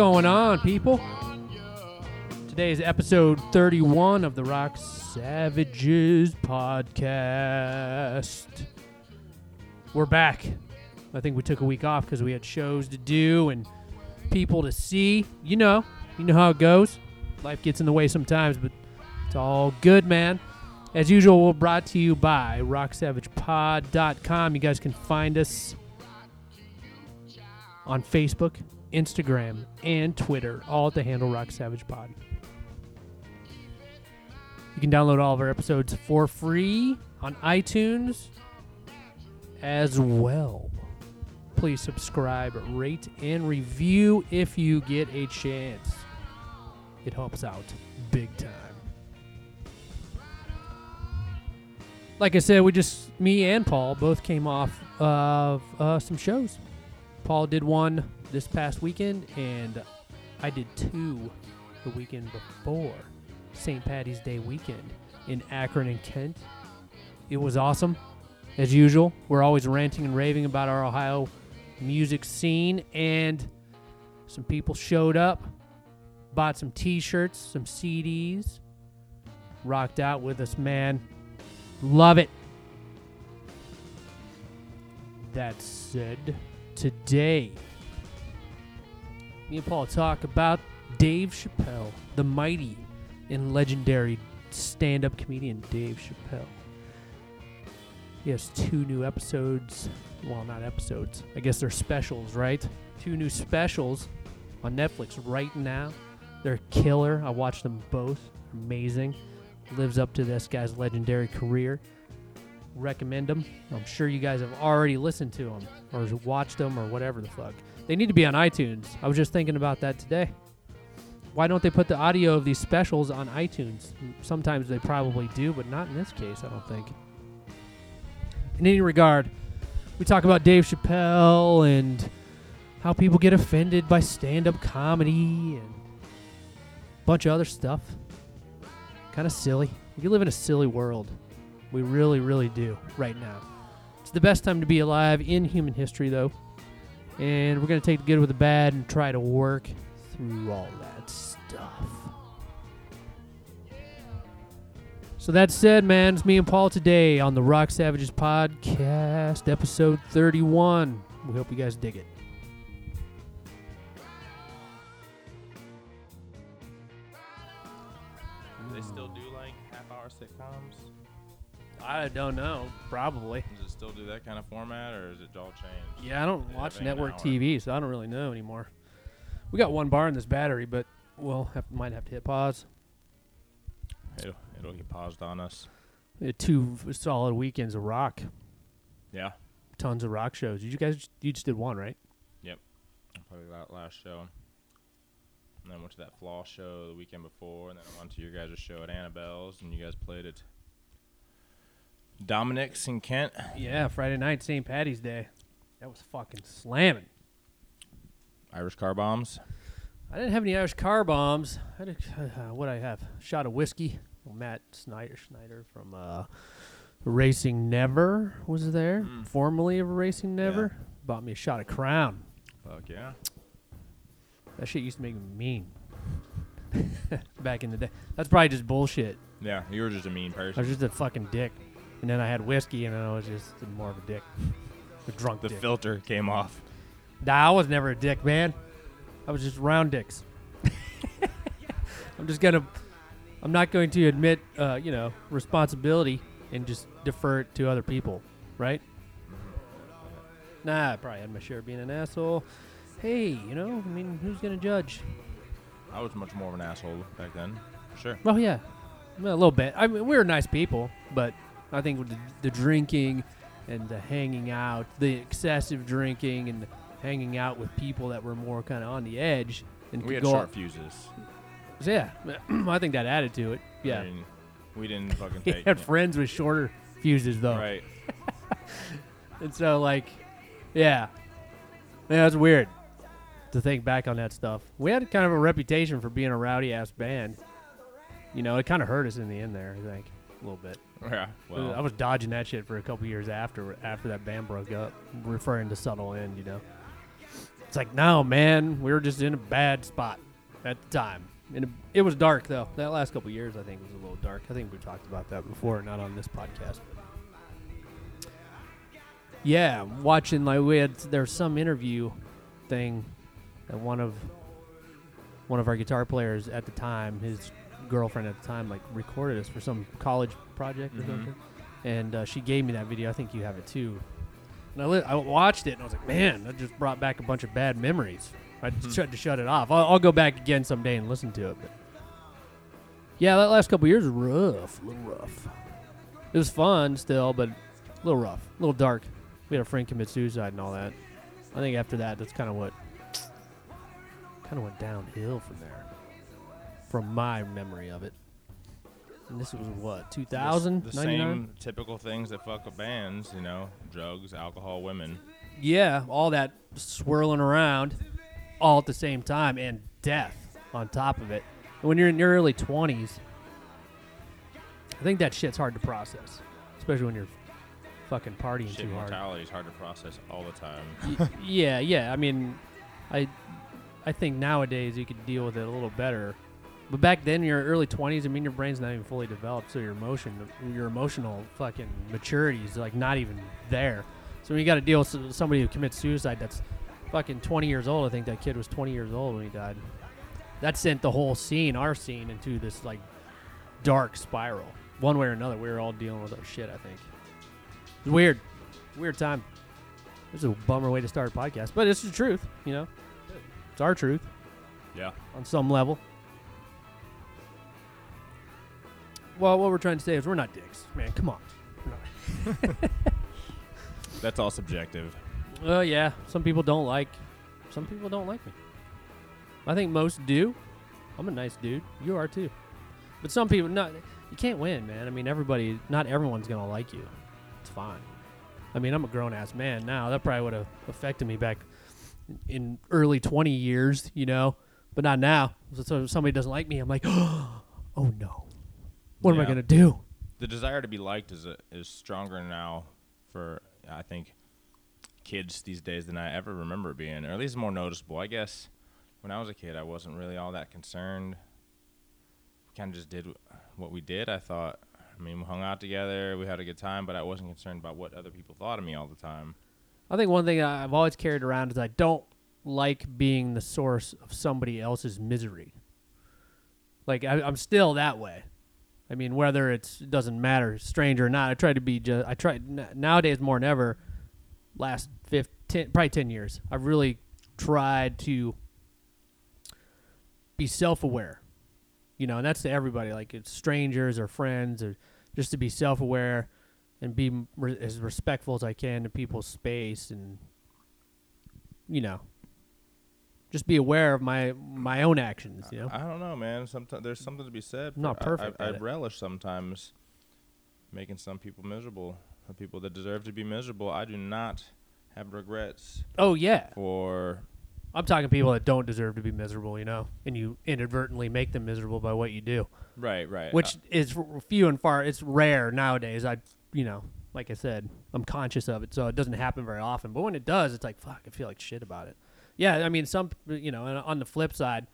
Going on, people? Today is episode 31 of the Rock Savages podcast. We're back. I think we took a week off because we had shows to do and people to see. You know, you know how it goes. Life gets in the way sometimes, but it's all good, man. As usual, we're brought to you by RockSavagePod.com. You guys can find us on Facebook, Instagram, and Twitter, all at the handle Rock Savage Pod. You can download all of our episodes for free on iTunes as well. Please subscribe, rate, and review if you get a chance. It helps out big time. Like I said, we just, me and Paul both came off of uh, some shows. Paul did one this past weekend, and I did two the weekend before St. Patty's Day weekend in Akron and Kent. It was awesome, as usual. We're always ranting and raving about our Ohio music scene, and some people showed up, bought some t shirts, some CDs, rocked out with us, man. Love it. That said, today, me and Paul talk about Dave Chappelle, the mighty and legendary stand up comedian Dave Chappelle. He has two new episodes. Well, not episodes. I guess they're specials, right? Two new specials on Netflix right now. They're killer. I watched them both. Amazing. Lives up to this guy's legendary career recommend them. I'm sure you guys have already listened to them or watched them or whatever the fuck. They need to be on iTunes. I was just thinking about that today. Why don't they put the audio of these specials on iTunes? Sometimes they probably do, but not in this case, I don't think. In any regard, we talk about Dave Chappelle and how people get offended by stand up comedy and a bunch of other stuff. Kind of silly. You live in a silly world. We really, really do right now. It's the best time to be alive in human history, though. And we're going to take the good with the bad and try to work through all that stuff. So that said, man, it's me and Paul today on the Rock Savages podcast, episode 31. We hope you guys dig it. Do they still do like half hour sitcoms? I don't know. Probably. Does it still do that kind of format or is it all changed? Yeah, I don't watch network. TV, so I don't really know anymore. We got one bar in this battery, but we'll have, might have to hit pause. It'll, it'll get paused on us. We had two solid weekends of rock, Yeah. tons of rock shows. You guys, you just did one, right? Yep. Probably that last show. And then went to that Flaw show the weekend before, and then I went to your guys' show at Annabelle's, and you guys played at Dominic's in Kent. Yeah, Friday night, St. Patty's Day. That was fucking slamming. Irish Car Bombs. I didn't have any Irish car bombs. I did, uh, what I have? Shot of whiskey. Well, Matt Snyder, Schneider from uh, Racing Never was there, Mm. formerly of Racing Never. Bought me a shot of Crown. Fuck yeah. That shit used to make me mean. Back in the day. That's probably just bullshit. Yeah, you were just a mean person. I was just a fucking dick. And then I had whiskey and I was just more of a dick. A drunk The dick. filter came off. Nah, I was never a dick, man. I was just round dicks. I'm just gonna. I'm not going to admit, uh, you know, responsibility and just defer it to other people, right? Nah, I probably had my share of being an asshole. Hey, you know, I mean, who's gonna judge? I was much more of an asshole back then. for Sure. Well, yeah, well, a little bit. I mean, we were nice people, but I think with the, the drinking and the hanging out, the excessive drinking and hanging out with people that were more kind of on the edge and We had go short fuses. So, yeah, I think that added to it. Yeah, I mean, we didn't fucking take had yeah. friends with shorter fuses though, Right. and so like, yeah, yeah, that's weird to think back on that stuff. We had kind of a reputation for being a rowdy ass band. You know, it kind of hurt us in the end there. I think a little bit. Yeah. Uh, well, I was dodging that shit for a couple years after after that band broke up, referring to subtle end, you know. It's like, no, man, we were just in a bad spot at the time. And it, it was dark though. That last couple years, I think, was a little dark. I think we talked about that before, not on this podcast. But yeah, watching like we had there's some interview thing that one of one of our guitar players at the time, his girlfriend at the time, like recorded us for some college project or Mhm. something, and uh, she gave me that video. I think you have it too. And I, li- I watched it and I was like, man, that just brought back a bunch of bad memories. I just Mhm. tried to shut it off. I'll, I'll go back again someday and listen to it. But yeah, that last couple years was rough, a little rough. It was fun still, but a little rough, a little dark. We had a friend commit suicide and all that. I think after that, that's kind of what kind of went downhill from there, from my memory of it. And this was mm. what 2000, The, the same typical things that fuck up bands, you know, drugs, alcohol, women. Yeah, all that swirling around all at the same time and death on top of it. And when you're in your early 20s, I think that shit's hard to process, especially when you're fucking partying Shit, too hard. mortality is hard to process all the time. Yeah, yeah. I mean, I I think nowadays you could deal with it a little better. But back then, in your early 20s, I mean, your brain's not even fully developed, so your emotion, your emotional fucking maturity is like not even there. So when you got to deal with somebody who commits suicide, that's fucking 20 years old. I think that kid was 20 years old when he died. That sent the whole scene, our scene, into this like dark spiral. One way or another, we were all dealing with our shit. I think it was weird, weird time. This is a bummer way to start a podcast, but it's the truth, you know. It's our truth Yeah. on some level. Well, what we're trying to say is we're not dicks, man. Come on. That's all subjective. Oh yeah, some people don't like. Some people don't like me. I think most do. I'm a nice dude. You are too. But some people, not. You can't win, man. I mean, everybody. Not everyone's gonna like you. It's fine. I mean, I'm a grown ass man now. That probably would have affected me back in early 20 years, you know. But not now. So, so if somebody doesn't like me, I'm like, oh no. What am I gonna do? The desire to be liked is a, is stronger now for I think kids these days than I ever remember being, or at least more noticeable. I guess when I was a kid, I wasn't really all that concerned. Kind of just did what we did. I thought, I mean, we hung out together, we had a good time, but I wasn't concerned about what other people thought of me all the time. I think one thing I've always carried around is I don't like being the source of somebody else's misery. Like I, I'm still that way. I mean, whether it's it doesn't matter, stranger or not. I try to be just. I try nowadays more than ever. Last 15, probably ten years, I've really tried to be self-aware. You know, and that's to everybody. Like it's strangers or friends, or just to be self-aware and be re- as respectful as I can to people's space and you know just be aware of my my own actions, you know. I don't know, man. Sometimes there's something to be said. I'm not for- I- perfect I, I, relish sometimes making some people miserable. The people that deserve to be miserable. I do not have regrets Oh yeah. for I'm talking people that don't deserve to be miserable, you know, and you inadvertently make them miserable by what you do, right, right. which is few and far. It's rare nowadays. I, you know, like I said, I'm conscious of it, so it doesn't happen very often. But when it does, it's like fuck. I feel like shit about it. Yeah, I mean, some, you know, on the flip side,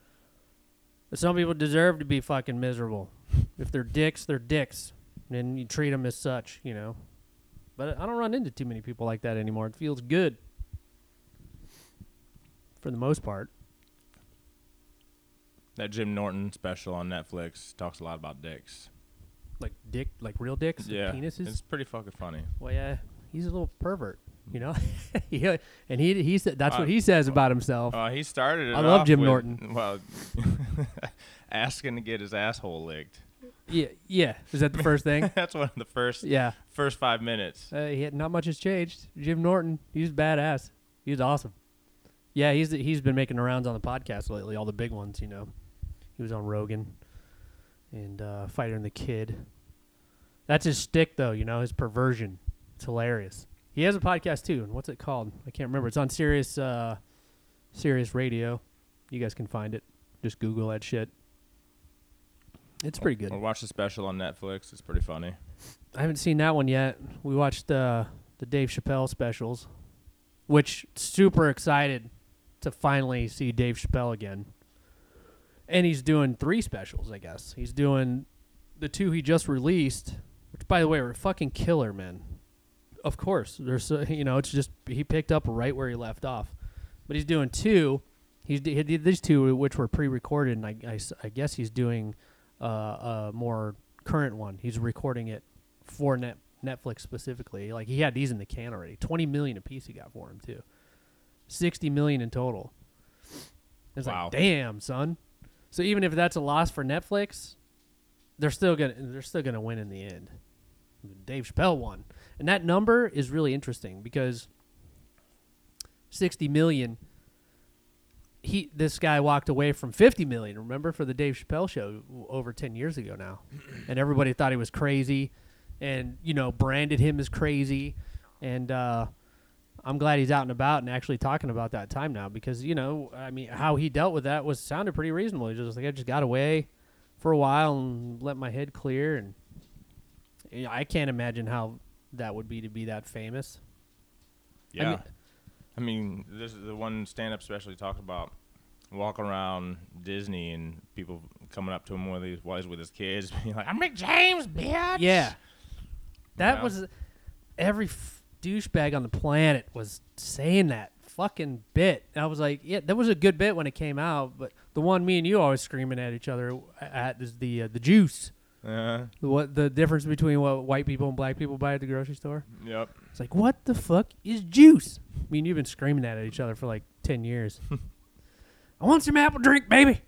some people deserve to be fucking miserable. if they're dicks, they're dicks, and you treat them as such, you know. But I don't run into too many people like that anymore. It feels good. For the most part. that Jim Norton special on Netflix talks a lot about dicks. like dick, like real dicks, yeah, penises. it's pretty fucking funny. well, yeah, he's a little pervert, you know. yeah, and he he said that's Uh, what he says about himself. Uh, he started. It I love Jim with, Norton. Well, asking to get his asshole licked. yeah, yeah. Is that the first thing? That's one of the first yeah. first five minutes. Uh, he had, not much has changed. Jim Norton, he's badass. He's awesome. Yeah, he's he's been making the rounds on the podcast lately. All the big ones, you know. He was on Rogan and uh, Fighter and the Kid. That's his stick, though. You know, his perversion. It's hilarious. He has a podcast too. And what's it called? I can't remember. It's on Sirius uh, Sirius Radio. You guys can find it. Just Google that shit. It's pretty good. Or watch the special on Netflix. It's pretty funny. I haven't seen that one yet. We watched uh, the Dave Chappelle specials, which super excited to finally see Dave Chappelle again. And he's doing three specials, I guess. He's doing the two he just released, which by the way were fucking killer, man. Of course, there's uh, you know it's just he picked up right where he left off, but he's doing two. He's he did these two which were pre-recorded, and I guess he's doing uh, a more current one. He's recording it for net Netflix specifically. Like he had these in the can already. Twenty million a piece he got for him too. Sixty million in total. It's Wow. like damn son. So even if that's a loss for Netflix, they're still gonna they're still gonna win in the end. Dave Chappelle won, and that number is really interesting because sixty million. He this guy walked away from fifty million. Remember for the Dave Chappelle show over ten years ago now, and everybody thought he was crazy, and you know branded him as crazy, and uh, I'm glad he's out and about and actually talking about that time now because you know I mean how he dealt with that was sounded pretty reasonable. He just like I just got away for a while and let my head clear and you know, I can't imagine how that would be to be that famous. I Yeah. mean- I mean, this is the one stand-up special he talked about walking around Disney and people coming up to him while he's, while he's with his kids, being like, "I'm Rick James, bitch." Yeah, that was every f- douchebag on the planet was saying that fucking bit. And I was like, yeah, that was a good bit when it came out, but the one me and you always screaming at each other at is the uh, the juice. Uh, What the difference between what white people and black people buy at the grocery store? yep. It's like, what the fuck is juice? I mean, you've been screaming that at each other for like 10 years. I want some apple drink, baby.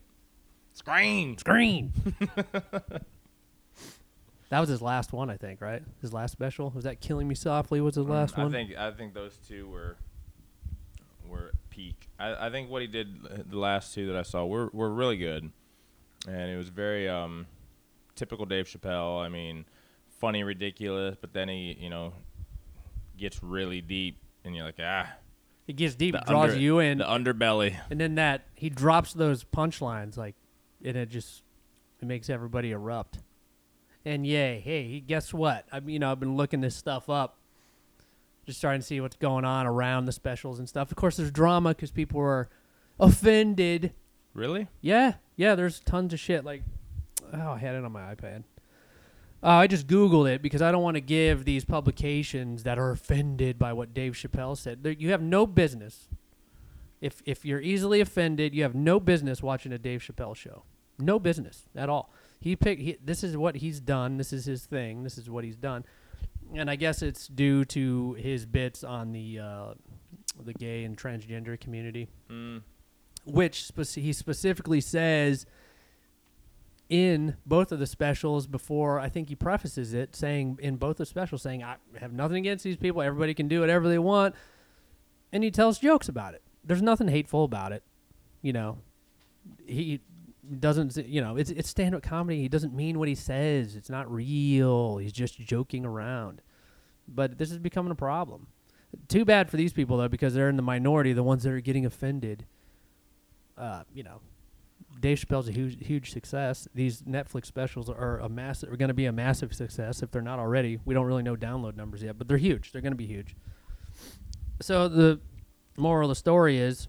Scream. Scream. that was his last one, I think, right? His last special. Was that Killing Me Softly was his last Mm, I one? think I think those two were were peak. I, I think what he did uh, the last two that I saw were were really good, and it was very um, typical Dave Chappelle. I mean, funny, ridiculous, but then he you know gets really deep, and you're like ah, It gets deep, the draws under- you in. the underbelly. and then that, he drops those punchlines, like, and it just, it makes everybody erupt. And yay, hey, guess what? I mean, you know, I've been looking this stuff up, just trying to see what's going on around the specials and stuff. Of course, there's drama because people are offended. Really? Yeah, yeah, there's tons of shit. Like, oh, I had it on my iPad. Uh, I just Googled it because I don't want to give these publications that are offended by what Dave Chappelle said. There, you have no business. If if you're easily offended, you have no business watching a Dave Chappelle show. No business at all. He picked. He, this is what he's done. This is his thing. This is what he's done. And I guess it's due to his bits on the uh, the gay and transgender community Mm. which spec- he specifically says in both of the specials before I think he prefaces it saying in both the specials saying I have nothing against these people. Everybody can do whatever they want. And he tells jokes about it. There's nothing hateful about it you know. He doesn't you know it's it's stand-up comedy. He doesn't mean what he says. It's not real. He's just joking around. But this is becoming a problem. Too bad for these people though because they're in the minority the ones that are getting offended uh, you know, Dave Chappelle's a huge, huge success. These Netflix specials are a massive, are going to be a massive success if they're not already. We don't really know download numbers yet, but they're huge. They're going to be huge. So the moral of the story is,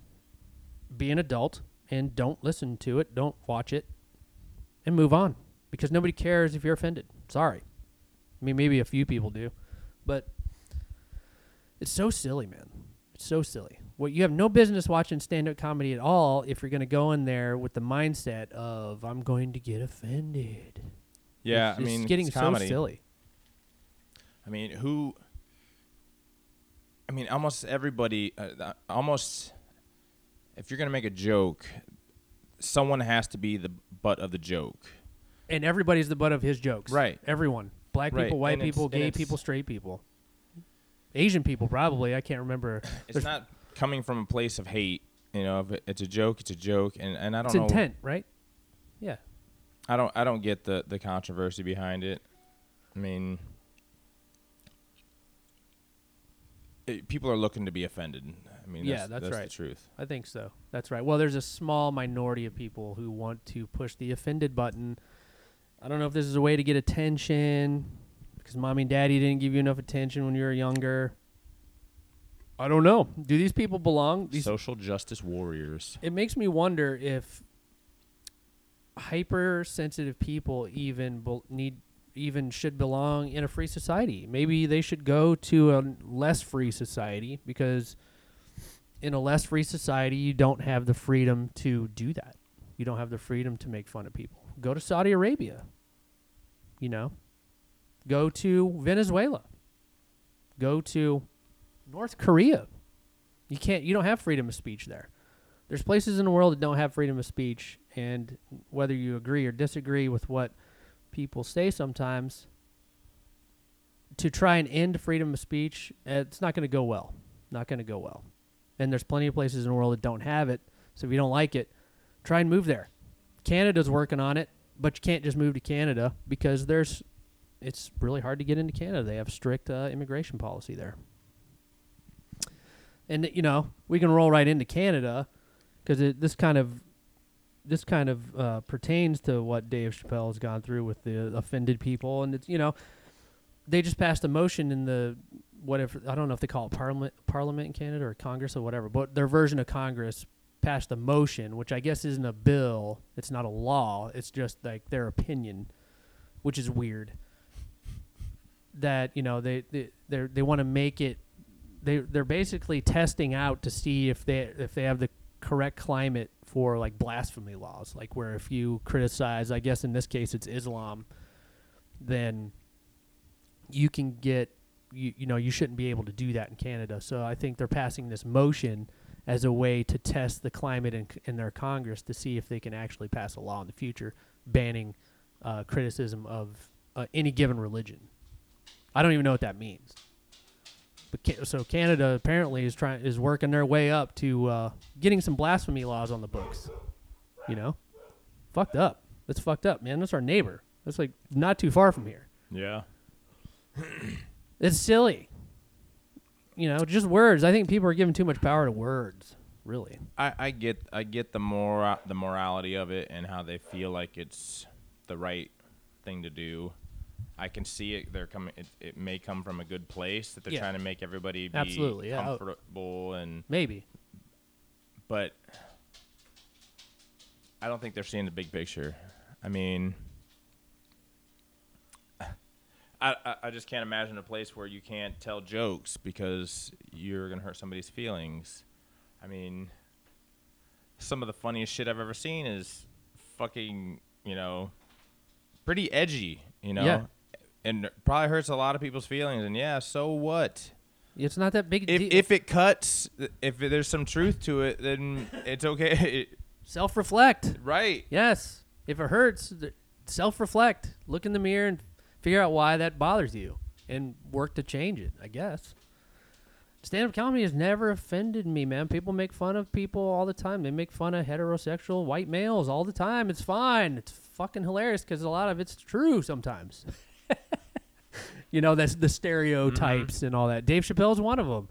be an adult and don't listen to it, don't watch it, and move on because nobody cares if you're offended. Sorry, I mean maybe a few people do, but it's so silly, man. It's so silly. Well, you have no business watching stand-up comedy at all if you're going to go in there with the mindset of I'm going to get offended. Yeah, It's- I it's mean, getting it's so silly. I mean, who? I mean, almost everybody, uh, almost. If you're gonna make a joke, someone has to be the butt of the joke. And everybody's the butt of his jokes. Right. Everyone. Black Right, people, white and people, gay people, straight people. Asian people probably. I can't remember. It's There's- not coming from a place of hate. You know, if it's a joke, it's a joke, and, and I don't It's know. intent, right? Yeah. I don't I don't get the the controversy behind it. I mean, it, people are looking to be offended. I mean, Yeah, that's, that's that's right. the truth. I think so. That's right. Well, there's a small minority of people who want to push the offended button. I don't know if this is a way to get attention because mommy and daddy didn't give you enough attention when you were younger. I don't know. Do these people belong? These, Social justice warriors. it makes me wonder if hypersensitive people even bel need even should belong in a free society. Maybe they should go to a less free society because in a less free society you don't have the freedom to do that. You don't have the freedom to make fun of people. Go to Saudi Arabia. You know. Go to Venezuela. Go to North Korea. You can't you don't have freedom of speech there. There's places in the world that don't have freedom of speech and whether you agree or disagree with what people say sometimes to try and end freedom of speech, it's not going to go well. Not going to go well. And there's plenty of places in the world that don't have it. So if you don't like it, try and move there. Canada's working on it, but you can't just move to Canada because there's it's really hard to get into Canada. They have strict uh, immigration policy there. And you know, we can roll right into Canada because this kind of this kind of uh, pertains to what Dave Chappelle has gone through with the offended people, and it's you know, they just passed a motion in the whatever I don't know if they call it Parliament Parliament in Canada or Congress or whatever, but their version of Congress passed a motion, which I guess isn't a bill. It's not a law. It's just like their opinion, which is weird. That you know they they they they want to make it. They they're basically testing out to see if they if they have the correct climate for like blasphemy laws, like where if you criticize, I guess in this case it's Islam, then you can get you you know you shouldn't be able to do that in Canada. So I think they're passing this motion as a way to test the climate in, in their Congress to see if they can actually pass a law in the future banning uh, criticism of uh, any given religion. I don't even know what that means. But ca- so Canada apparently is trying is working their way up to uh, getting some blasphemy laws on the books. You know, fucked up. That's fucked up, man. That's our neighbor. That's like not too far from here. Yeah. It's silly. You know, just words. I think people are giving too much power to words. Really. I, I get I get the mora- the morality of it and how they feel like it's the right thing to do. I can see it. They're coming. It, it may come from a good place that they're Yeah. trying to make everybody be Absolutely, yeah. comfortable and Maybe. but I don't think they're seeing the big picture. I mean, I, I I just can't imagine a place where you can't tell jokes because you're gonna hurt somebody's feelings. I mean, some of the funniest shit I've ever seen is fucking you know pretty edgy, you know, Yeah. And probably hurts a lot of people's feelings. And yeah, so what? It's not that big if deal. if it cuts, if there's some truth to it, then it's okay. Self reflect. right. Yes. If it hurts, self reflect. Look in the mirror and figure out why that bothers you and work to change it, I guess. Stand up comedy has never offended me, man. People make fun of people all the time. They make fun of heterosexual white males all the time. It's fine. It's fucking hilarious because a lot of it's true sometimes. you know, that's the stereotypes and all that. Dave Chappelle's one of them.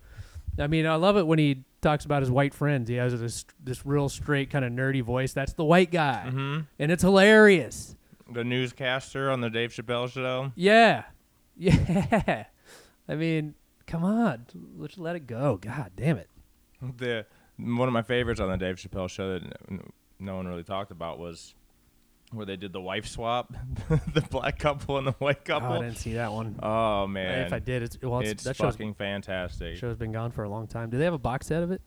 I mean, I love it when he talks about his white friends. He has this this real straight kind of nerdy voice. That's the white guy, Mm-hmm. and it's hilarious. The newscaster on the Dave Chappelle show. Yeah, yeah. I mean, come on, let's let it go. God damn it. The one of my favorites on the Dave Chappelle show that no one really talked about was where they did the wife swap, the black couple and the white Oh, I didn't see that one. Oh, man, if I did, it's well, it's, it's that show's, fucking fantastic. show's been gone for a long time. Do they have a box set of it?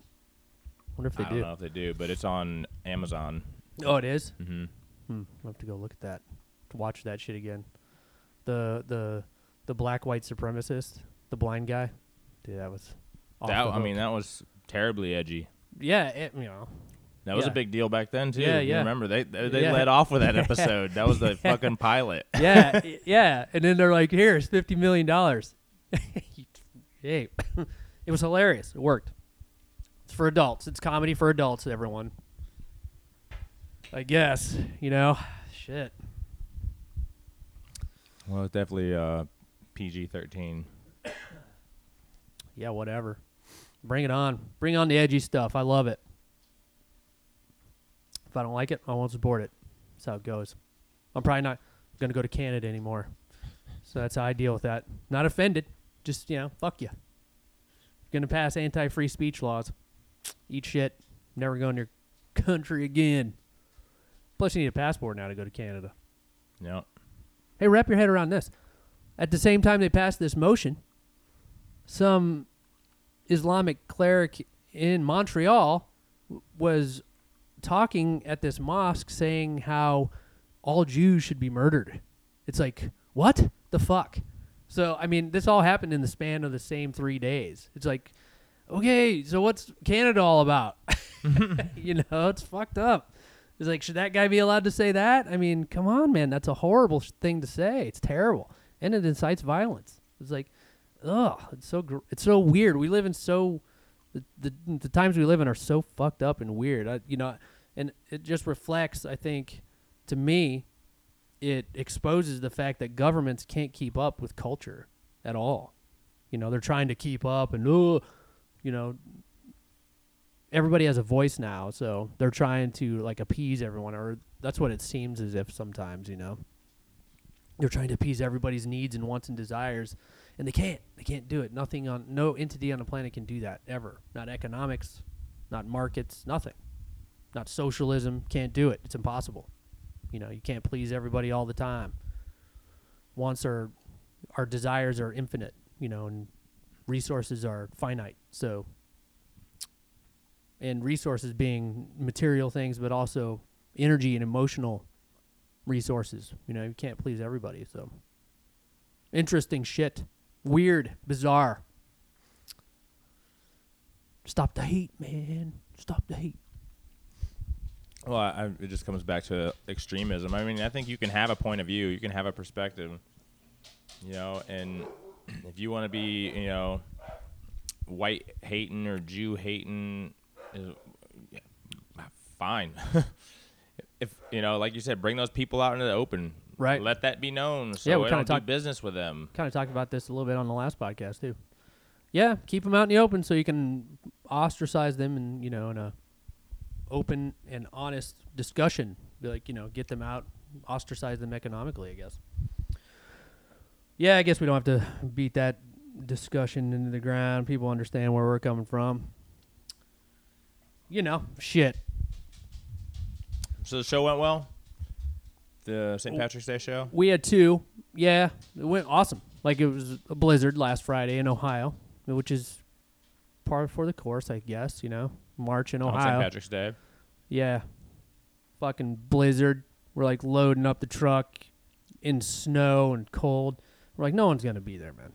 Wonder if they do. I don't know if they do, but it's on Amazon. Oh, it is. hmm Hmm. I'll have to go look at that. Watch that shit again. The the the black white supremacist, the blind guy. Dude, that was. off That I mean, that was terribly edgy. yeah, it, you know, That was Yeah. a big deal back then too. Yeah, You yeah. Remember they they, they Yeah. led off with that episode. That was the fucking pilot. yeah, yeah. And then they're like, "Here's fifty million dollars." hey, it was hilarious. It worked. It's for adults. It's comedy for adults. Everyone. I guess you know, shit. Well, it's definitely uh, PG thirteen. Yeah, whatever. Bring it on. Bring on the edgy stuff. I love it. If I don't like it, I won't support it. That's how it goes. I'm probably not going to go to Canada anymore. So that's how I deal with that. Not offended. Just, you know, fuck you. Gonna pass anti-free speech laws. Eat shit. Never go in your country again. Plus, you need a passport now to go to Canada. Yep. Hey, wrap your head around this. At the same time they passed this motion, some Islamic cleric in Montreal was talking at this mosque saying how all Jews should be murdered. It's like, what the fuck? So, I mean, this all happened in the span of the same three days. It's like, okay, so what's Canada all about? you know, it's fucked up. It's like, should that guy be allowed to say that? I mean, come on, man. That's a horrible thing to say. It's terrible, and it incites violence. It's like, ugh, it's so gr- it's so weird. We live in so the, the the times we live in are so fucked up and weird. I, you know, and it just reflects, I think, to me, it exposes the fact that governments can't keep up with culture at all. You know, they're trying to keep up and oh, you know, everybody has a voice now, so they're trying to like appease everyone, or that's what it seems as if sometimes, you know. They're trying to appease everybody's needs and wants and desires, and they can't. They can't do it. Nothing on no entity on the planet can do that ever. Not economics, not markets, nothing. Not socialism. Can't do it. It's impossible. You know, you can't please everybody all the time. Wants are our desires are infinite, you know, and resources are finite. So and resources being material things, but also energy and emotional resources. You know, you can't please everybody. So interesting shit. Weird, bizarre. Stop the hate, man. Stop the hate. Well, I, it just comes back to extremism. I mean, I think you can have a point of view, you can have a perspective, you know, and if you want to be, you know, white hating or Jew hating, fine. if you know, like you said, bring those people out into the open. Right. Let that be known. So Yeah, we kinda don't talked- business with them. Kind of talked about this a little bit on the last podcast too. Yeah, keep them out in the open so you can ostracize them and you know in a open and honest discussion. Be like you know get them out, ostracize them economically. I guess. Yeah, I guess we don't have to beat that discussion into the ground. People understand where we're coming from. You know, shit. So the show went well. The St. Patrick's Day show. We had two. Yeah, it went awesome. Like it was a blizzard last Friday in Ohio, which is par for the course, I guess. You know, March in on St. Patrick's Day. Yeah, fucking blizzard. We're like loading up the truck in snow and cold. We're like, no one's gonna be there, man.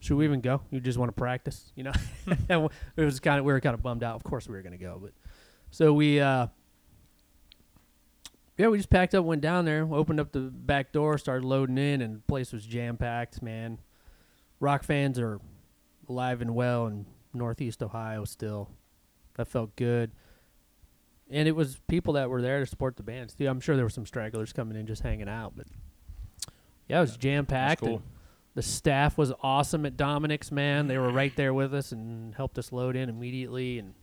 Should we even go? You just want to practice, you know? And it was kind of we were kind of bummed out. Of course we were gonna go, but so we uh yeah, we just packed up, went down there, opened up the back door, started loading in, and the place was jam packed. Man, rock fans are alive and well in Northeast Ohio still. That felt good, and it was people that were there to support the bands too. I'm sure there were some stragglers coming in just hanging out, but yeah, it was jam packed. cool. The staff was awesome at Dominic's. Man, they were right there with us and helped us load in immediately, and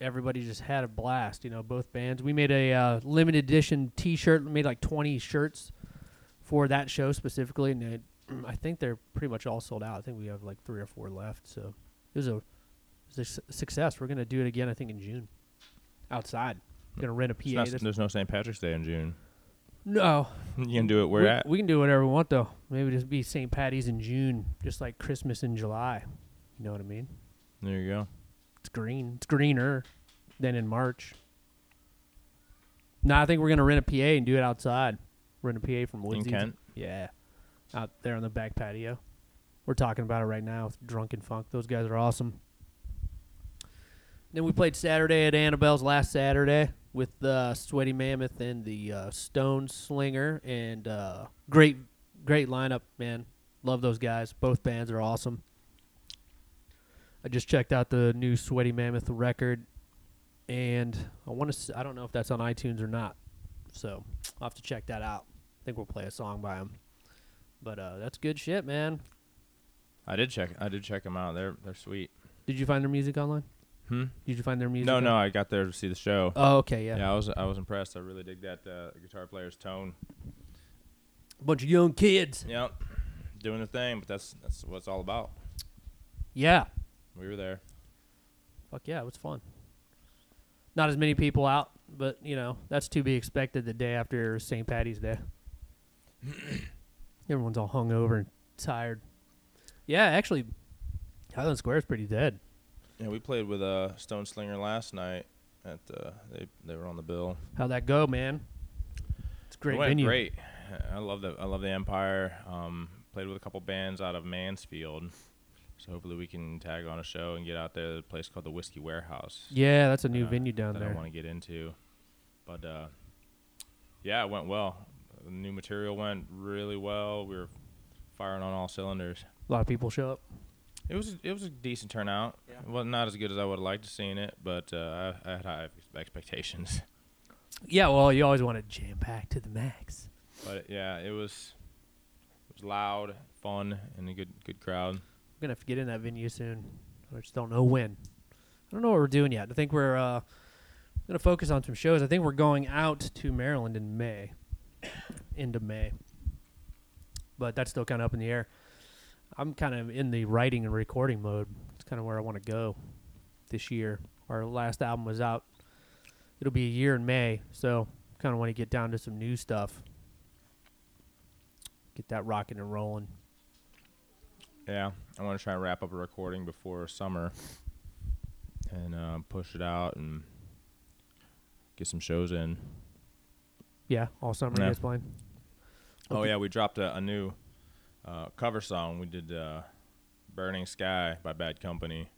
everybody just had a blast. You know, both bands. We made a uh, limited edition T-shirt. We made like 20 shirts for that show specifically, and it, I think they're pretty much all sold out. I think we have like three or four left. So it was a, was a success. We're gonna do it again. I think in June, outside. We're Gonna rent a PA. Not- there's no St. Patrick's Day in June. no, you can do it where we, at. we can do whatever we want though. Maybe just be St. Patty's in June, just like Christmas in July. You know what I mean? There you go. It's green. It's greener than in March. No, I think we're gonna rent a PA and do it outside. Rent a PA from In Woodsy. Kent. Yeah, out there on the back patio. We're talking about it right now with Drunken Funk. Those guys are awesome. Then we played Saturday at Annabelle's last Saturday with uh, Sweaty Mammoth and the uh, Stone Slinger, and uh, great, great lineup, man. Love those guys. Both bands are awesome. I just checked out the new Sweaty Mammoth record, and I want to. I don't know if that's on iTunes or not, so I'll have to check that out. I think we'll play a song by them. But uh, that's good shit, man. I did check. I did check them out. They're they're sweet. Did you find their music online? Hmm. Did you find their music? No, no. I got there to see the show. Oh, okay, yeah. Yeah, I was I was impressed. I really dig that uh, guitar player's tone. Bunch of young kids. Yep, doing the thing. But that's that's what it's all about. Yeah. We were there. Fuck yeah, it was fun. Not as many people out, but you know that's to be expected the day after St. Patty's Day. Everyone's all hungover and tired. Yeah, actually, Highland Square is pretty dead. Yeah, we played with uh, Stone Slinger last night. At uh, they they were on the bill. How'd that go, man? It's a great it went venue. great. I love the I love the Empire. Um, played with a couple bands out of Mansfield, so hopefully we can tag on a show and get out there. to a place called the Whiskey Warehouse. Yeah, that's a new uh, venue down that there. I want to get into. But uh, yeah, it went well. The new material went really well. We were firing on all cylinders. A lot of people show up. It was it was a decent turnout. Yeah. It was not as good as I would have liked to seen it, but uh, I, I had high expectations. Yeah, well, you always want to jam pack to the max. But yeah, it was it was loud, fun, and a good good crowd. I'm gonna have to get in that venue soon. I just don't know when. I don't know what we're doing yet. I think we're uh, gonna focus on some shows. I think we're going out to Maryland in May, end of May. But that's still kind of up in the air. I'm kind of in the writing and recording mode. It's kind of where I want to go this year. Our last album was out. It'll be a year in May, so kind of want to get down to some new stuff. Get that rocking and rolling. Yeah, I want to try and wrap up a recording before summer, and uh, push it out and get some shows in. Yeah, all summer you Yeah. guys playing. Oh yeah, we dropped a, a new uh, cover song. We did uh, "Burning Sky" by Bad Company.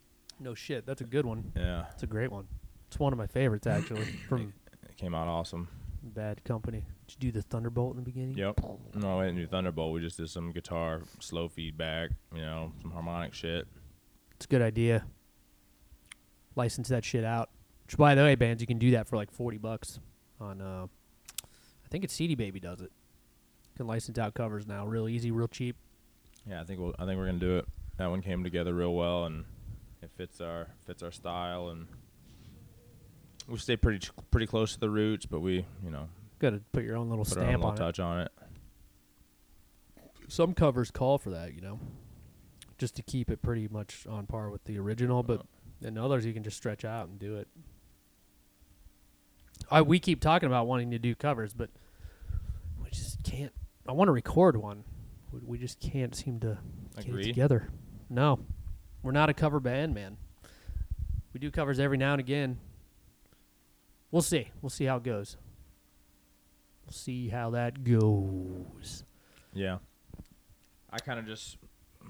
No shit, that's a good one. Yeah, It's a great one. It's one of my favorites actually from it came out awesome. Bad Company. Did you do the Thunderbolt in the beginning? Yep. No, we didn't do Thunderbolt. We just did some guitar slow feedback. You know, some harmonic shit. It's a good idea. License that shit out. Which, by the way, bands, you can do that for like forty bucks on. uh I think it's CD Baby does it. Can license out covers now, real easy, real cheap. Yeah, I think we'll, I think we're gonna do it. That one came together real well, and it fits our fits our style, and we stay pretty ch- pretty close to the roots, but we you know Got to put your own little put our own stamp little on it. on it. Some covers call for that, you know, just to keep it pretty much on par with the original. But in others you can just stretch out and do it. I we keep talking about wanting to do covers, but we just can't. I want to record one. We, just can't seem to get it together. No, we're not a cover band, man. We do covers every now and again. We'll see. We'll see how it goes. We'll see how that goes. Yeah. I kind of just,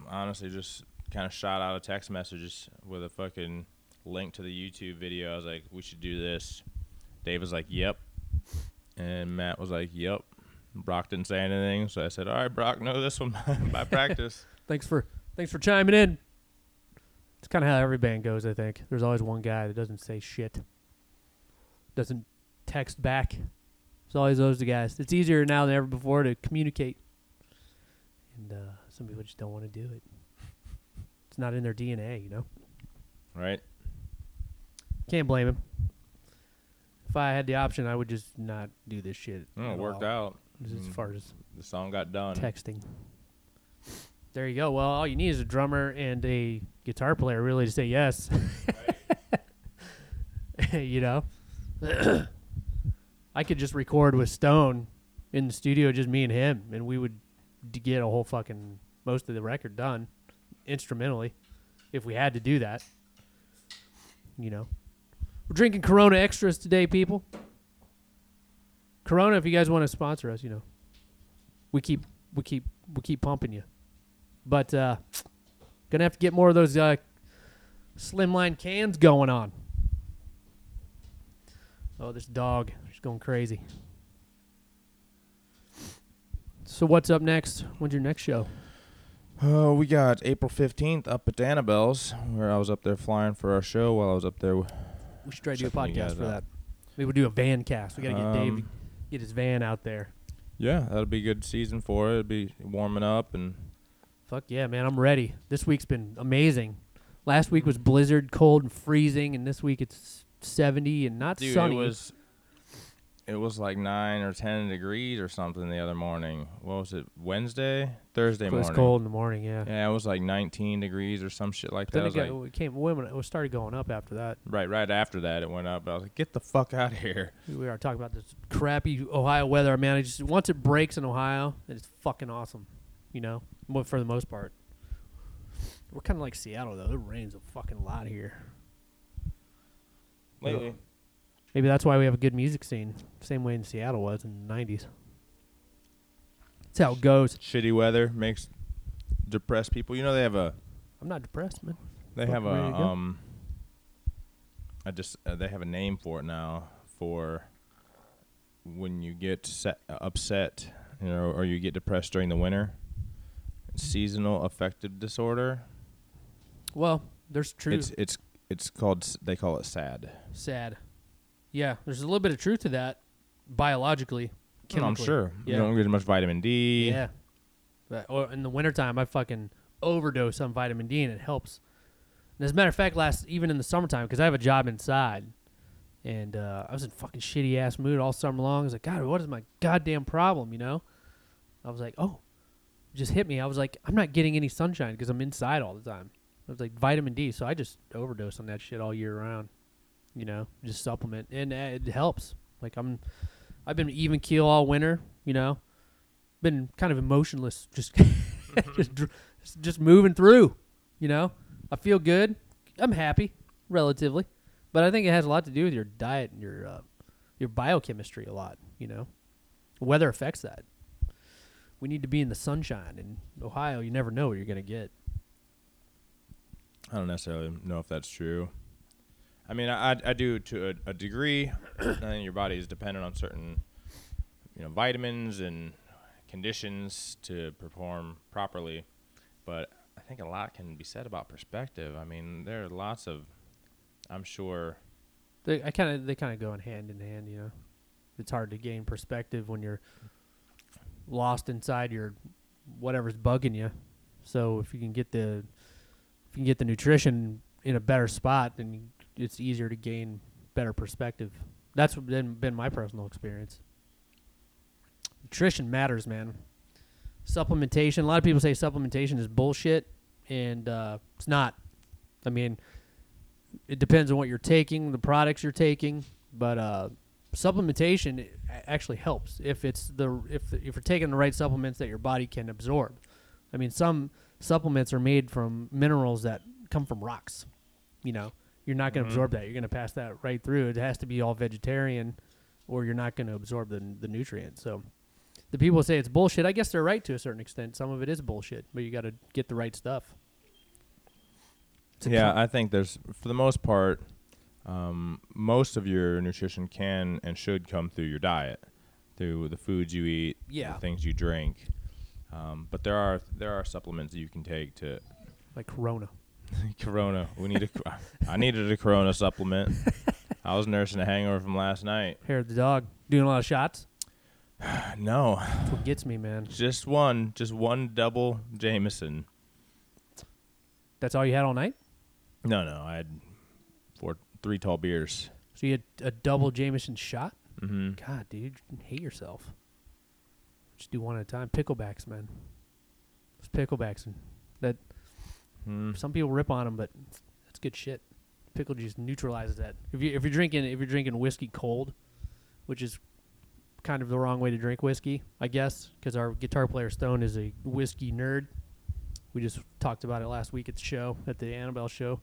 honestly, just kind of shot out a text messages with a fucking link to the YouTube video. I was like, we should do this. Dave was like, yep. And Matt was like, yep. Brock didn't say anything, so I said, all right, Brock, know this one by practice. Thanks for thanks for chiming in. It's kind of how every band goes. I think there's always one guy that doesn't say shit, doesn't text back. There's always those guys. It's easier now than ever before to communicate, and uh, some people just don't want to do it. It's not in their DNA, you know. right? Can't blame him. If I had the option, I would just not do this shit. Oh, it worked all. out. As Mm. far as The song got done. texting. There you go. Well, all you need is a drummer and a guitar player really to say yes. you know? I could just record with Stone in the studio, just me and him, and we would d- get a whole fucking most of the record done instrumentally if we had to do that. You know? We're drinking Corona Extras today, people. Corona, if you guys want to sponsor us, you know, we keep we keep we keep pumping you. But uh gonna have to get more of those uh slimline cans going on. Oh, this dog, she's going crazy. So what's up next? When's your next show? Oh, we got April 15th up at Annabelle's, where I was up there flying for our show while I was up there. We should try to do a podcast for that. Maybe we'll do a van cast. We gotta get Dave Um, get his van out there. Yeah, that'll be a good season for it. It'll be warming up and Fuck yeah, man, I'm ready. This week's been amazing. Last week was blizzard, cold and freezing, and this week it's 70 and not dude, sunny. it was it was like nine or ten degrees or something the other morning. What was it? Wednesday, Thursday morning. It was morning. cold in the morning. Yeah. Yeah, it was like 19 degrees or some shit like Then that. it, I was got, like, it came. When it started going up after that. right, right after that it went up. But I was like, get the fuck out of here. We are talking about this crappy Ohio weather. Man, I just once it breaks in Ohio, it's fucking awesome. You know, Mo- for the most part. We're kind of like Seattle though. It rains a fucking lot here. Lately, Maybe that's why we have a good music scene. Same way in Seattle was in the '90s. That's how it goes. shitty weather makes depressed people. You know they have a I'm not depressed, man. they Fuck, have a ready to go? um. I just uh, they have a name for it now for when you get set, upset, you know, or you get depressed during the winter. Seasonal affective disorder. Well, there's truth. It's it's it's called they call it SAD. Sad. Yeah, there's a little bit of truth to that, biologically. And I'm sure Yeah. you don't get as much vitamin D. Yeah. But, or in the wintertime, I fucking overdose on vitamin D and it helps. And as a matter of fact, last even in the summertime, because I have a job inside, and uh, I was in fucking shitty ass mood all summer long. I was like, God, what is my goddamn problem? You know? I was like, oh, just hit me. I was like, I'm not getting any sunshine because I'm inside all the time. I was like vitamin D, so I just overdose on that shit all year round. You know, just supplement, and uh, it helps. Like I'm, I've been even keel all winter. You know, been kind of emotionless, just just dr- just moving through. You know, I feel good. I'm happy, relatively, but I think it has a lot to do with your diet and your uh, your biochemistry. A lot, you know, weather affects that. We need to be in the sunshine. In Ohio, you never know what you're gonna get. I don't necessarily know if that's true. I mean, I, I- do to a, a degree. Think your body is dependent on certain, you know, vitamins and conditions to perform properly. But I think a lot can be said about perspective. I mean, there are lots of, I'm sure. They, I kind of they kind of go in hand in hand. You know, it's hard to gain perspective when you're lost inside your whatever's bugging you. So if you can get the if you can get the nutrition in a better spot, then it's easier to gain better perspective. That's been been my personal experience. Nutrition matters, man. Supplementation. A lot of people say supplementation is bullshit, and uh, it's not. I mean, it depends on what you're taking, the products you're taking, but uh, supplementation actually helps if it's the if if you're taking the right supplements that your body can absorb. I mean, some supplements are made from minerals that come from rocks. You know, you're not going to Mhm. absorb that. You're going to pass that right through. It has to be all vegetarian, or you're not going to absorb the the nutrients. So. The people say it's bullshit. I guess they're right to a certain extent. Some of it is bullshit, but you got to get the right stuff. Yeah, I think there's, for the most part, um, most of your nutrition can and should come through your diet, through the foods you eat, Yeah. the things you drink. Um, but there are there are supplements that you can take to like Corona. Corona. We need a. I needed a Corona supplement. I was nursing a hangover from last night. Hair of the dog. Doing a lot of shots. No, That's what gets me, man. just one, just one double Jameson. That's all you had all night. No, no, I had four, three tall beers. So you had a double Jameson shot. Mm-hmm. God, dude, you hate yourself. Just do one at a time. Picklebacks, man. It's picklebacks, that Mm. some people rip on them, but that's good shit. Pickle juice neutralizes that. If you if you're drinking if you're drinking whiskey cold, which is kind of the wrong way to drink whiskey, I guess, because our guitar player Stone is a whiskey nerd. We just talked about it last week at the show at the Annabelle show,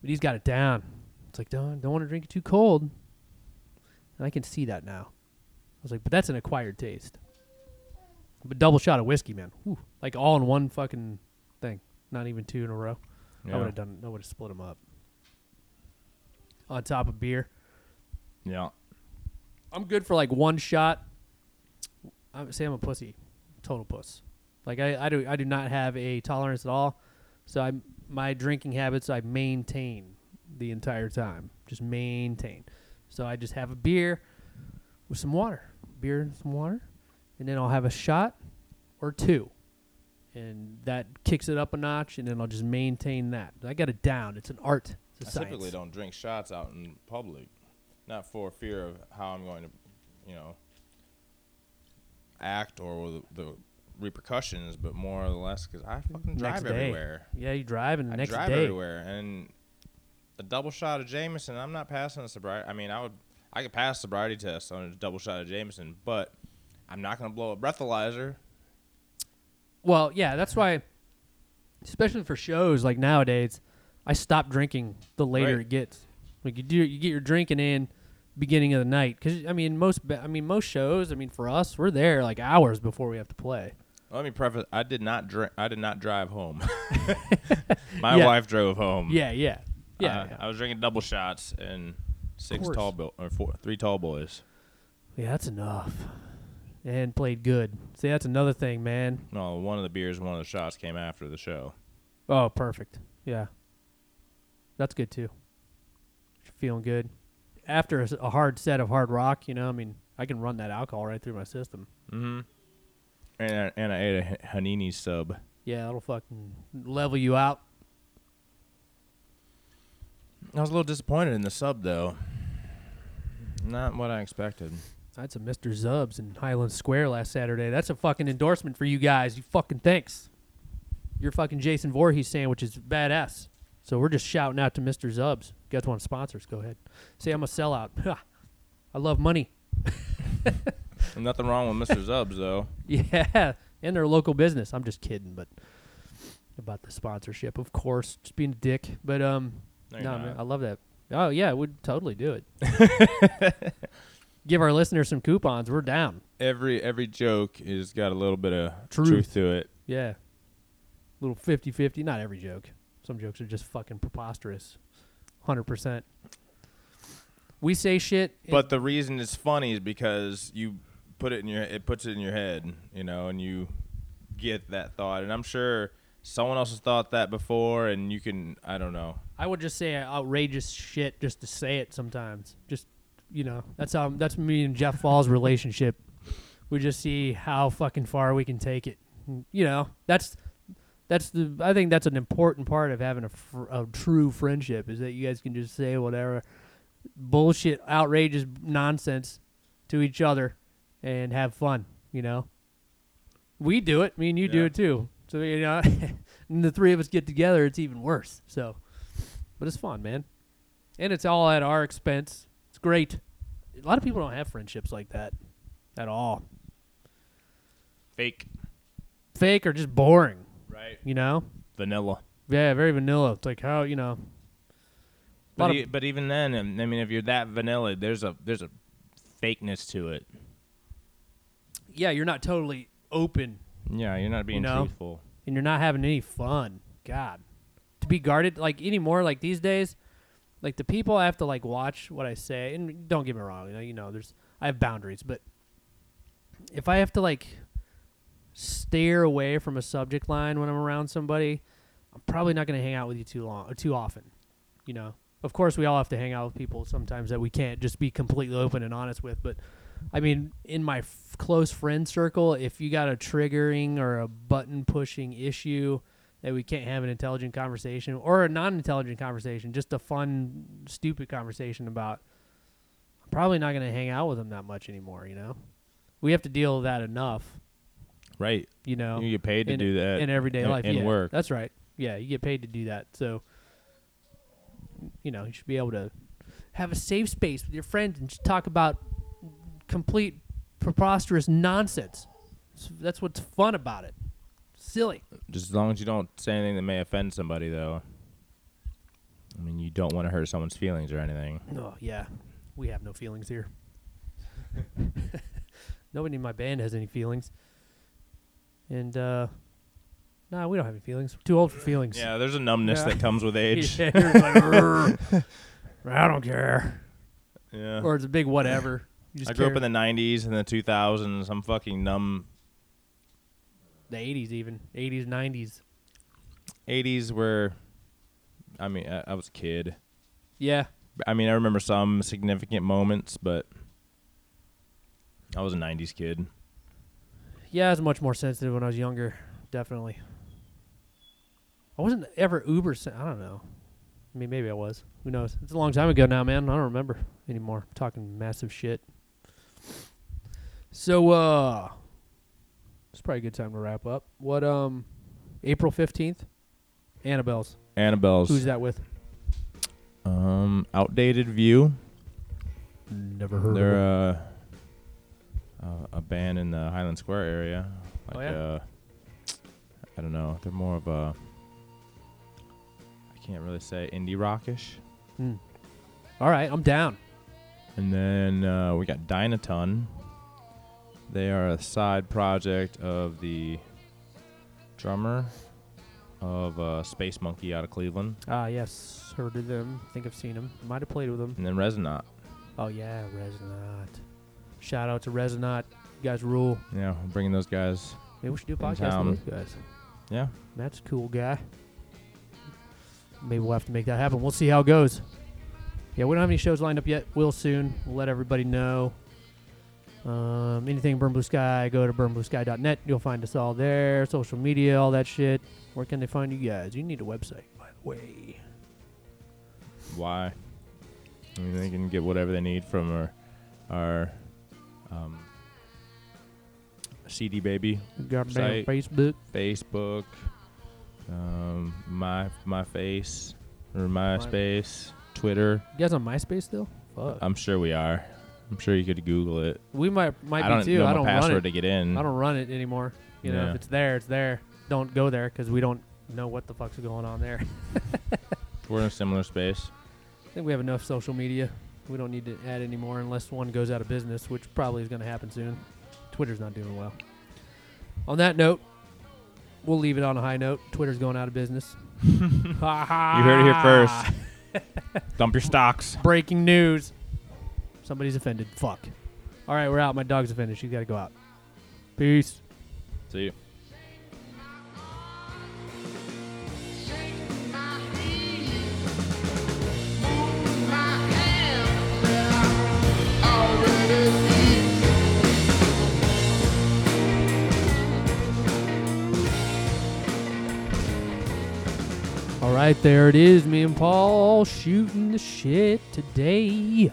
but he's got it down. It's like don't don't want to drink it too cold, and I can see that now. I was like, but that's an acquired taste. But double shot of whiskey, man, Whew. like all in one fucking not even two in a row. I would have done. I would have split them up. On top of beer, yeah. I'm good for like one shot. I say I'm a pussy, total puss. Like I, I do, I do not have a tolerance at all. So I, my drinking habits, I maintain the entire time. Just maintain. So I just have a beer with some water, beer and some water, and then I'll have a shot or two, and that kicks it up a notch. And then I'll just maintain that. I got it down. It's an art. It's a I science. typically don't drink shots out in public, not for fear of how I'm going to you know, act or the, the repercussions, but more or less because I fucking Next drive day. everywhere. Yeah, you drive and the I next drive day. everywhere, and a double shot of Jameson. I'm not passing a sobriety. I mean, I would, I could pass sobriety test on a double shot of Jameson, but I'm not gonna blow a breathalyzer. Well, yeah, that's why, especially for shows like nowadays, I stop drinking the later Right. it gets. Like you do, you get your drinking in beginning of the night because I mean most, I mean most shows. I mean for us, we're there like hours before we have to play. Let me preface: I did not drink. I did not drive home. My Yeah. wife drove home. Yeah, yeah, yeah. Uh, yeah. I was drinking double shots and six tall bo- or four, three tall boys. Yeah, that's enough. And played good. See, that's another thing, man. No, one of the beers, one of the shots came after the show. Oh, perfect. Yeah, that's good too. Feeling good after a hard set of hard rock. You know, I mean, I can run that alcohol right through my system. Mm-hmm. And I, and I ate a Hanini sub. Yeah, that'll fucking level you out. I was a little disappointed in the sub though. Not what I expected. I had some Mr. Zubs in Highland Square last Saturday. That's a fucking endorsement for you guys. You fucking thanks. Your fucking Jason Voorhees sandwich is badass. So we're just shouting out to Mr. Zubs. You guys want sponsors? Go ahead. Say I'm a sellout. I love money. Nothing wrong with Mr. Zubs though. Yeah, and they're a local business. I'm just kidding, but about the sponsorship, of course, just being a dick. But um, No, you're man. I love that. Oh yeah, we'd totally do it. Give our listeners some coupons. We're down. Every every joke is got a little bit of Truth. truth, to it. Yeah, little 50-50. Not every joke. Some jokes are just fucking preposterous. Hundred percent. We say shit, But the reason it's funny is because you put it in your it puts it in your head, you know, and you get that thought. And I'm sure someone else has thought that before, and you can I don't know. I would just say outrageous shit just to say it sometimes. Just you know, that's how that's me and Jeff Fall's relationship. We just see how fucking far we can take it. You know, that's that's the I think that's an important part of having a, fr- a true friendship is that you guys can just say whatever bullshit, outrageous nonsense to each other and have fun. You know, we do it. Me and you do it too. So you know, and the three of us get together, it's even worse. So, but it's fun, man, and it's all at our expense. Great. A lot of people don't have friendships like that at all. Fake, Fake or just boring. right? You know? Vanilla. Yeah, very vanilla. It's like how you know. But, e- but even then, um, I mean, if you're that vanilla, there's a there's a fakeness to it. Yeah, you're not totally open Yeah, you're not being you know? truthful. and you're not having any fun. God, to be guarded like anymore, like these days, like the people I have to like watch what I say. And don't get me wrong, you know, you know, there's I have boundaries, but if I have to like steer away from a subject line when I'm around somebody, I'm probably not going to hang out with you too long or too often. You know, of course, we all have to hang out with people sometimes that we can't just be completely open and honest with, but. I mean, in my f- close friend circle, if you got a triggering or a button pushing issue that we can't have an intelligent conversation or a non intelligent conversation, just a fun, stupid conversation about, I'm probably not going to hang out with them that much anymore, you know? We have to deal with that enough, Right. you know, You get paid to in- do that in everyday in- life. in yeah, work. That's right. Yeah, you get paid to do that. So, you know, you should be able to have a safe space with your friends and just talk about complete preposterous nonsense. That's what's fun about it. Silly. Just as long as you don't say anything that may offend somebody, though. I mean, you don't want to hurt someone's feelings or anything. Oh yeah, we have no feelings here. Nobody in my band has any feelings, and uh, nah, we don't have any feelings. We're too old for feelings. Yeah, there's a numbness Yeah. that comes with age. Yeah, you're like, "Rrr, I don't care. Yeah. Or it's a big whatever. You just I grew up in the '90s and the 2000s. I'm fucking numb. The 80s, even 80s, 90s. '80s were, I mean, I, I was a kid. Yeah, I mean, I remember some significant moments, but I was a '90s kid. yeah, I was much more sensitive when I was younger. Definitely. I wasn't ever uber. Sen- I don't know. I mean, maybe I was. Who knows? It's a long time ago now, man. I don't remember anymore. I'm talking massive shit. So uh it's probably a good time to wrap up. What um April fifteenth? Annabelle's. Annabelle's Who's that with? um outdated view. Never heard They're of it. uh, uh, a band in the Highland Square area. Like Oh, yeah? uh, I don't know. They're more of a I can't really say indie rockish. Hmm. All right, I'm down. And then uh, we got Dynaton. They are a side project of the drummer of uh, Space Monkey out of Cleveland, Ah, yes, heard of them. think I've seen them. Might have played with them. and then Resonant. Oh yeah, Resonant. Shout out to Resonant. You guys rule. Yeah, we're bringing those guys. Maybe we should do a podcast town. with those guys. Yeah, Matt's a cool guy. Maybe we'll have to make that happen. We'll see how it goes. Yeah, we don't have any shows lined up yet. We'll soon. We'll let everybody know. Um, anything Burn Blue Sky, go to burnbluesky.net. You'll find us all there. Social media, all that shit. Where can they find you guys? You need a website, by the way. why? I mean, they can get whatever they need from our our um, CD Baby Site. Facebook. Facebook, um, my my face or MySpace, Twitter. You guys on MySpace still? Fuck. I'm sure we are. I'm sure you could Google it. we might might I be don't too. know I don't run password it. to get in. I don't run it anymore. You know, Yeah. if it's there, it's there. Don't go there because we don't know what the fuck's going on there. We're in a similar space. I think we have enough social media. We don't need to add any more unless one goes out of business, which probably is going to happen soon. Twitter's not doing well. On that note, we'll leave it on a high note. Twitter's going out of business. you heard it here first. Dump your stocks. Breaking news. Somebody's offended. Fuck. All right, we're out. My dog's offended. She's got to go out. Peace. See you. All right, there it is. Me and Paul shooting the shit today.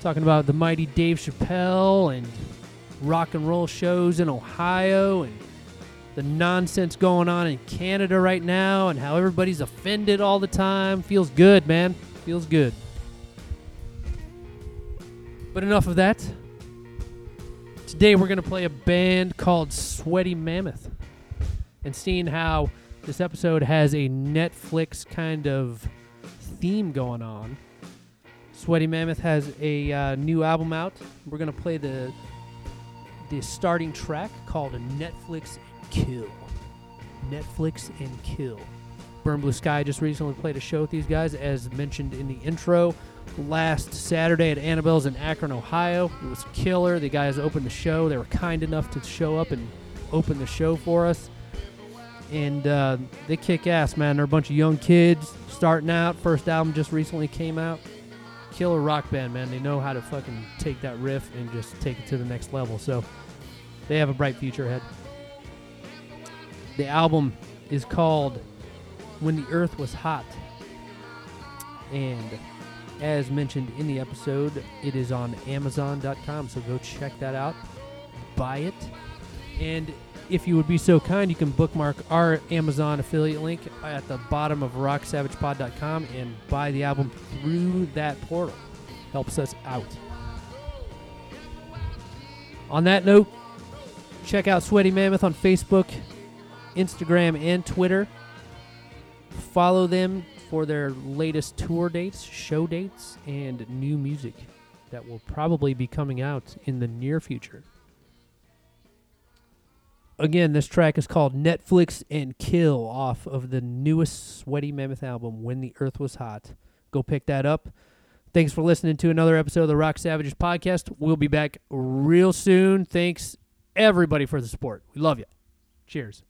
Talking about the mighty Dave Chappelle and rock and roll shows in Ohio and the nonsense going on in Canada right now and how everybody's offended all the time. Feels good, man. Feels good. But enough of that. Today we're going to play a band called Sweaty Mammoth. And seeing how this episode has a Netflix kind of theme going on. Sweaty Mammoth has a uh, new album out. We're gonna play the the starting track called Netflix and Kill. Netflix and Kill. Burn Blue Sky just recently played a show with these guys, as mentioned in the intro, last Saturday at Annabelle's in Akron, Ohio. It was killer. The guys opened the show. They were kind enough to show up and open the show for us and uh, they kick ass, man. They're a bunch of young kids starting out. First album just recently came out. Killer rock band, man. They know how to fucking take that riff and just take it to the next level. So they have a bright future ahead. The album is called When the Earth Was Hot. And as mentioned in the episode, it is on Amazon.com. So go check that out. Buy it. And if you would be so kind, you can bookmark our Amazon affiliate link at the bottom of rocksavagepod.com and buy the album through that portal. Helps us out. On that note, check out Sweaty Mammoth on Facebook, Instagram, and Twitter. Follow them for their latest tour dates, show dates, and new music that will probably be coming out in the near future. Again, this track is called Netflix and Kill off of the newest Sweaty Mammoth album, When the Earth Was Hot. Go pick that up. Thanks for listening to another episode of the Rock Savages podcast. We'll be back real soon. Thanks, everybody, for the support. We love you. Cheers.